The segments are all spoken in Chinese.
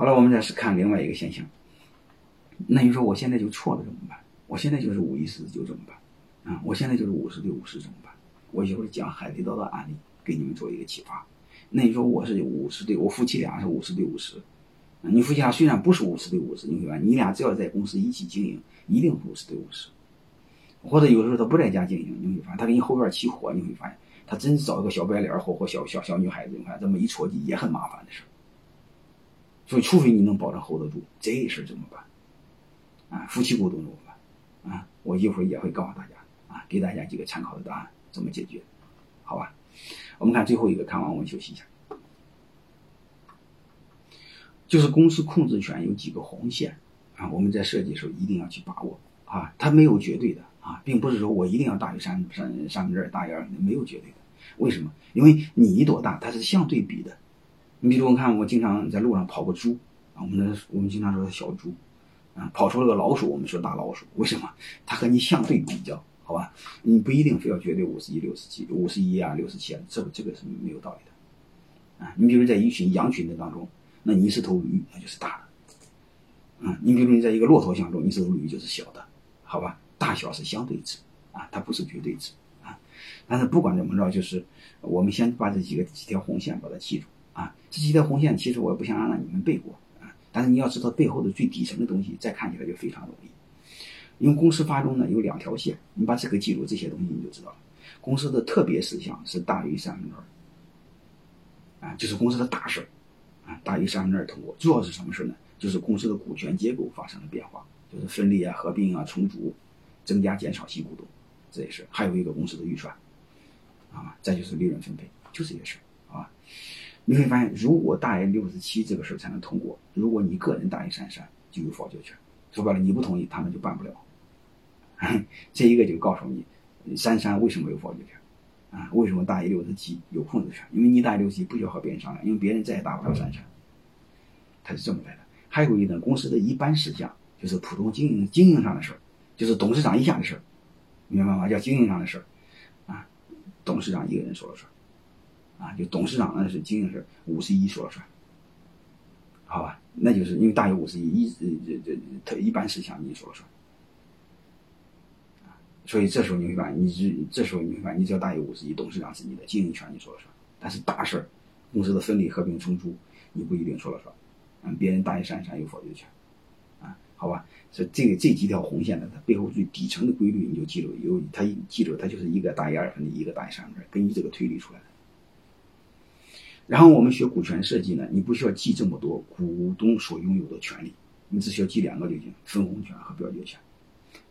好了，我们再是看另外一个现象。那你说我现在就错了怎么办？我现在就是五一四就怎么办？啊，我现在就是五十对五十怎么办？我一会儿讲海底捞的案例给你们做一个启发。那你说我是五十对，我夫妻俩是五十对五十。你夫妻俩虽然不是五十对五十，你会发现你俩只要在公司一起经营，一定五十对五十。或者有时候他不在家经营，你会发现他给你后院起火，你会发现他真是找一个小白脸或或小小小女孩子，你看这么一撮箕也很麻烦的事儿所以，除非你能保证 hold 得住，这事怎么办？啊，夫妻沟通怎么办？啊，我一会儿也会告诉大家啊，给大家几个参考的答案，怎么解决？好吧？我们看最后一个，看完我们休息一下。就是公司控制权有几个红线啊，我们在设计的时候一定要去把握啊，它没有绝对的啊，并不是说我一定要大于三三三分之二，大于二，没有绝对的。为什么？因为你多大，它是相对比的。你比如我看，我经常在路上跑个猪啊，我们的我们经常说的小猪啊，跑出了个老鼠，我们说大老鼠。为什么？它和你相对比较，好吧？你不一定非要绝对五十一、六十七、五十一啊、六十七啊，这这个是没有道理的啊。你比如在一群羊群的当中。那你是头驴，那就是大的，嗯，你比如你在一个骆驼相中，你是头驴就是小的，好吧？大小是相对值啊，它不是绝对值啊。但是不管怎么着，就是我们先把这几个几条红线把它记住啊。这几条红线其实我也不想让你们背过啊，但是你要知道背后的最底层的东西，再看起来就非常容易。因为公司法中呢有两条线，你把这个记住，这些东西你就知道了。公司的特别事项是大于三分之二，啊，就是公司的大事儿。大于三分之二通过，主要是什么事呢？就是公司的股权结构发生了变化，就是分立啊、合并啊、重组、增加、减少新股东这也是还有一个公司的预算，啊，再就是利润分配，就这些事啊。你会发现，如果大于六十七这个事儿才能通过，如果你个人大于三十三，就有否决权。说白了，你不同意，他们就办不了。这一个就告诉你，三三为什么有否决权。啊，为什么大于六十七有控制权？因为你大于六十七不需要和别人商量，因为别人再也达不到三三，他是这么来的。还有一呢，公司的一般事项就是普通经营经营上的事儿，就是董事长以下的事儿，明白吗？叫经营上的事儿，啊，董事长一个人说了算，啊，就董事长那是经营是五十一说了算，好吧？那就是因为大于五十一，一这这他一般事项你说了算。所以这时候你会发现，你这这时候你会发现，你只要大于五十亿，董事长是你的经营权，你说了算。但是大事儿，公司的分离、合并、重组，你不一定说了算。嗯，别人大于三三有否决权，啊，好吧。所以这个这几条红线呢，它背后最底层的规律你就记住，有它记住它就是一个大于二分之一，一个大于三分之二，根据这个推理出来的。然后我们学股权设计呢，你不需要记这么多股东所拥有的权利，你只需要记两个就行：分红权和表决权。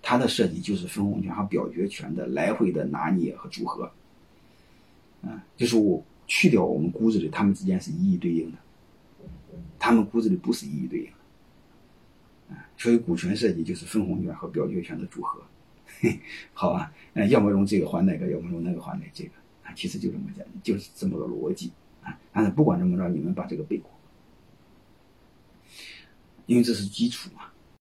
它的设计就是分红权和表决权的来回的拿捏和组合，啊，就是我去掉我们骨子里，他们之间是一一对应的，他们骨子里不是一一对应的，啊，所以股权设计就是分红权和表决权的组合，好吧？要么用这个换那个，要么用那个换那这个，啊，其实就这么简单，就是这么个逻辑，但是不管怎么着，你们把这个背过，因为这是基础嘛。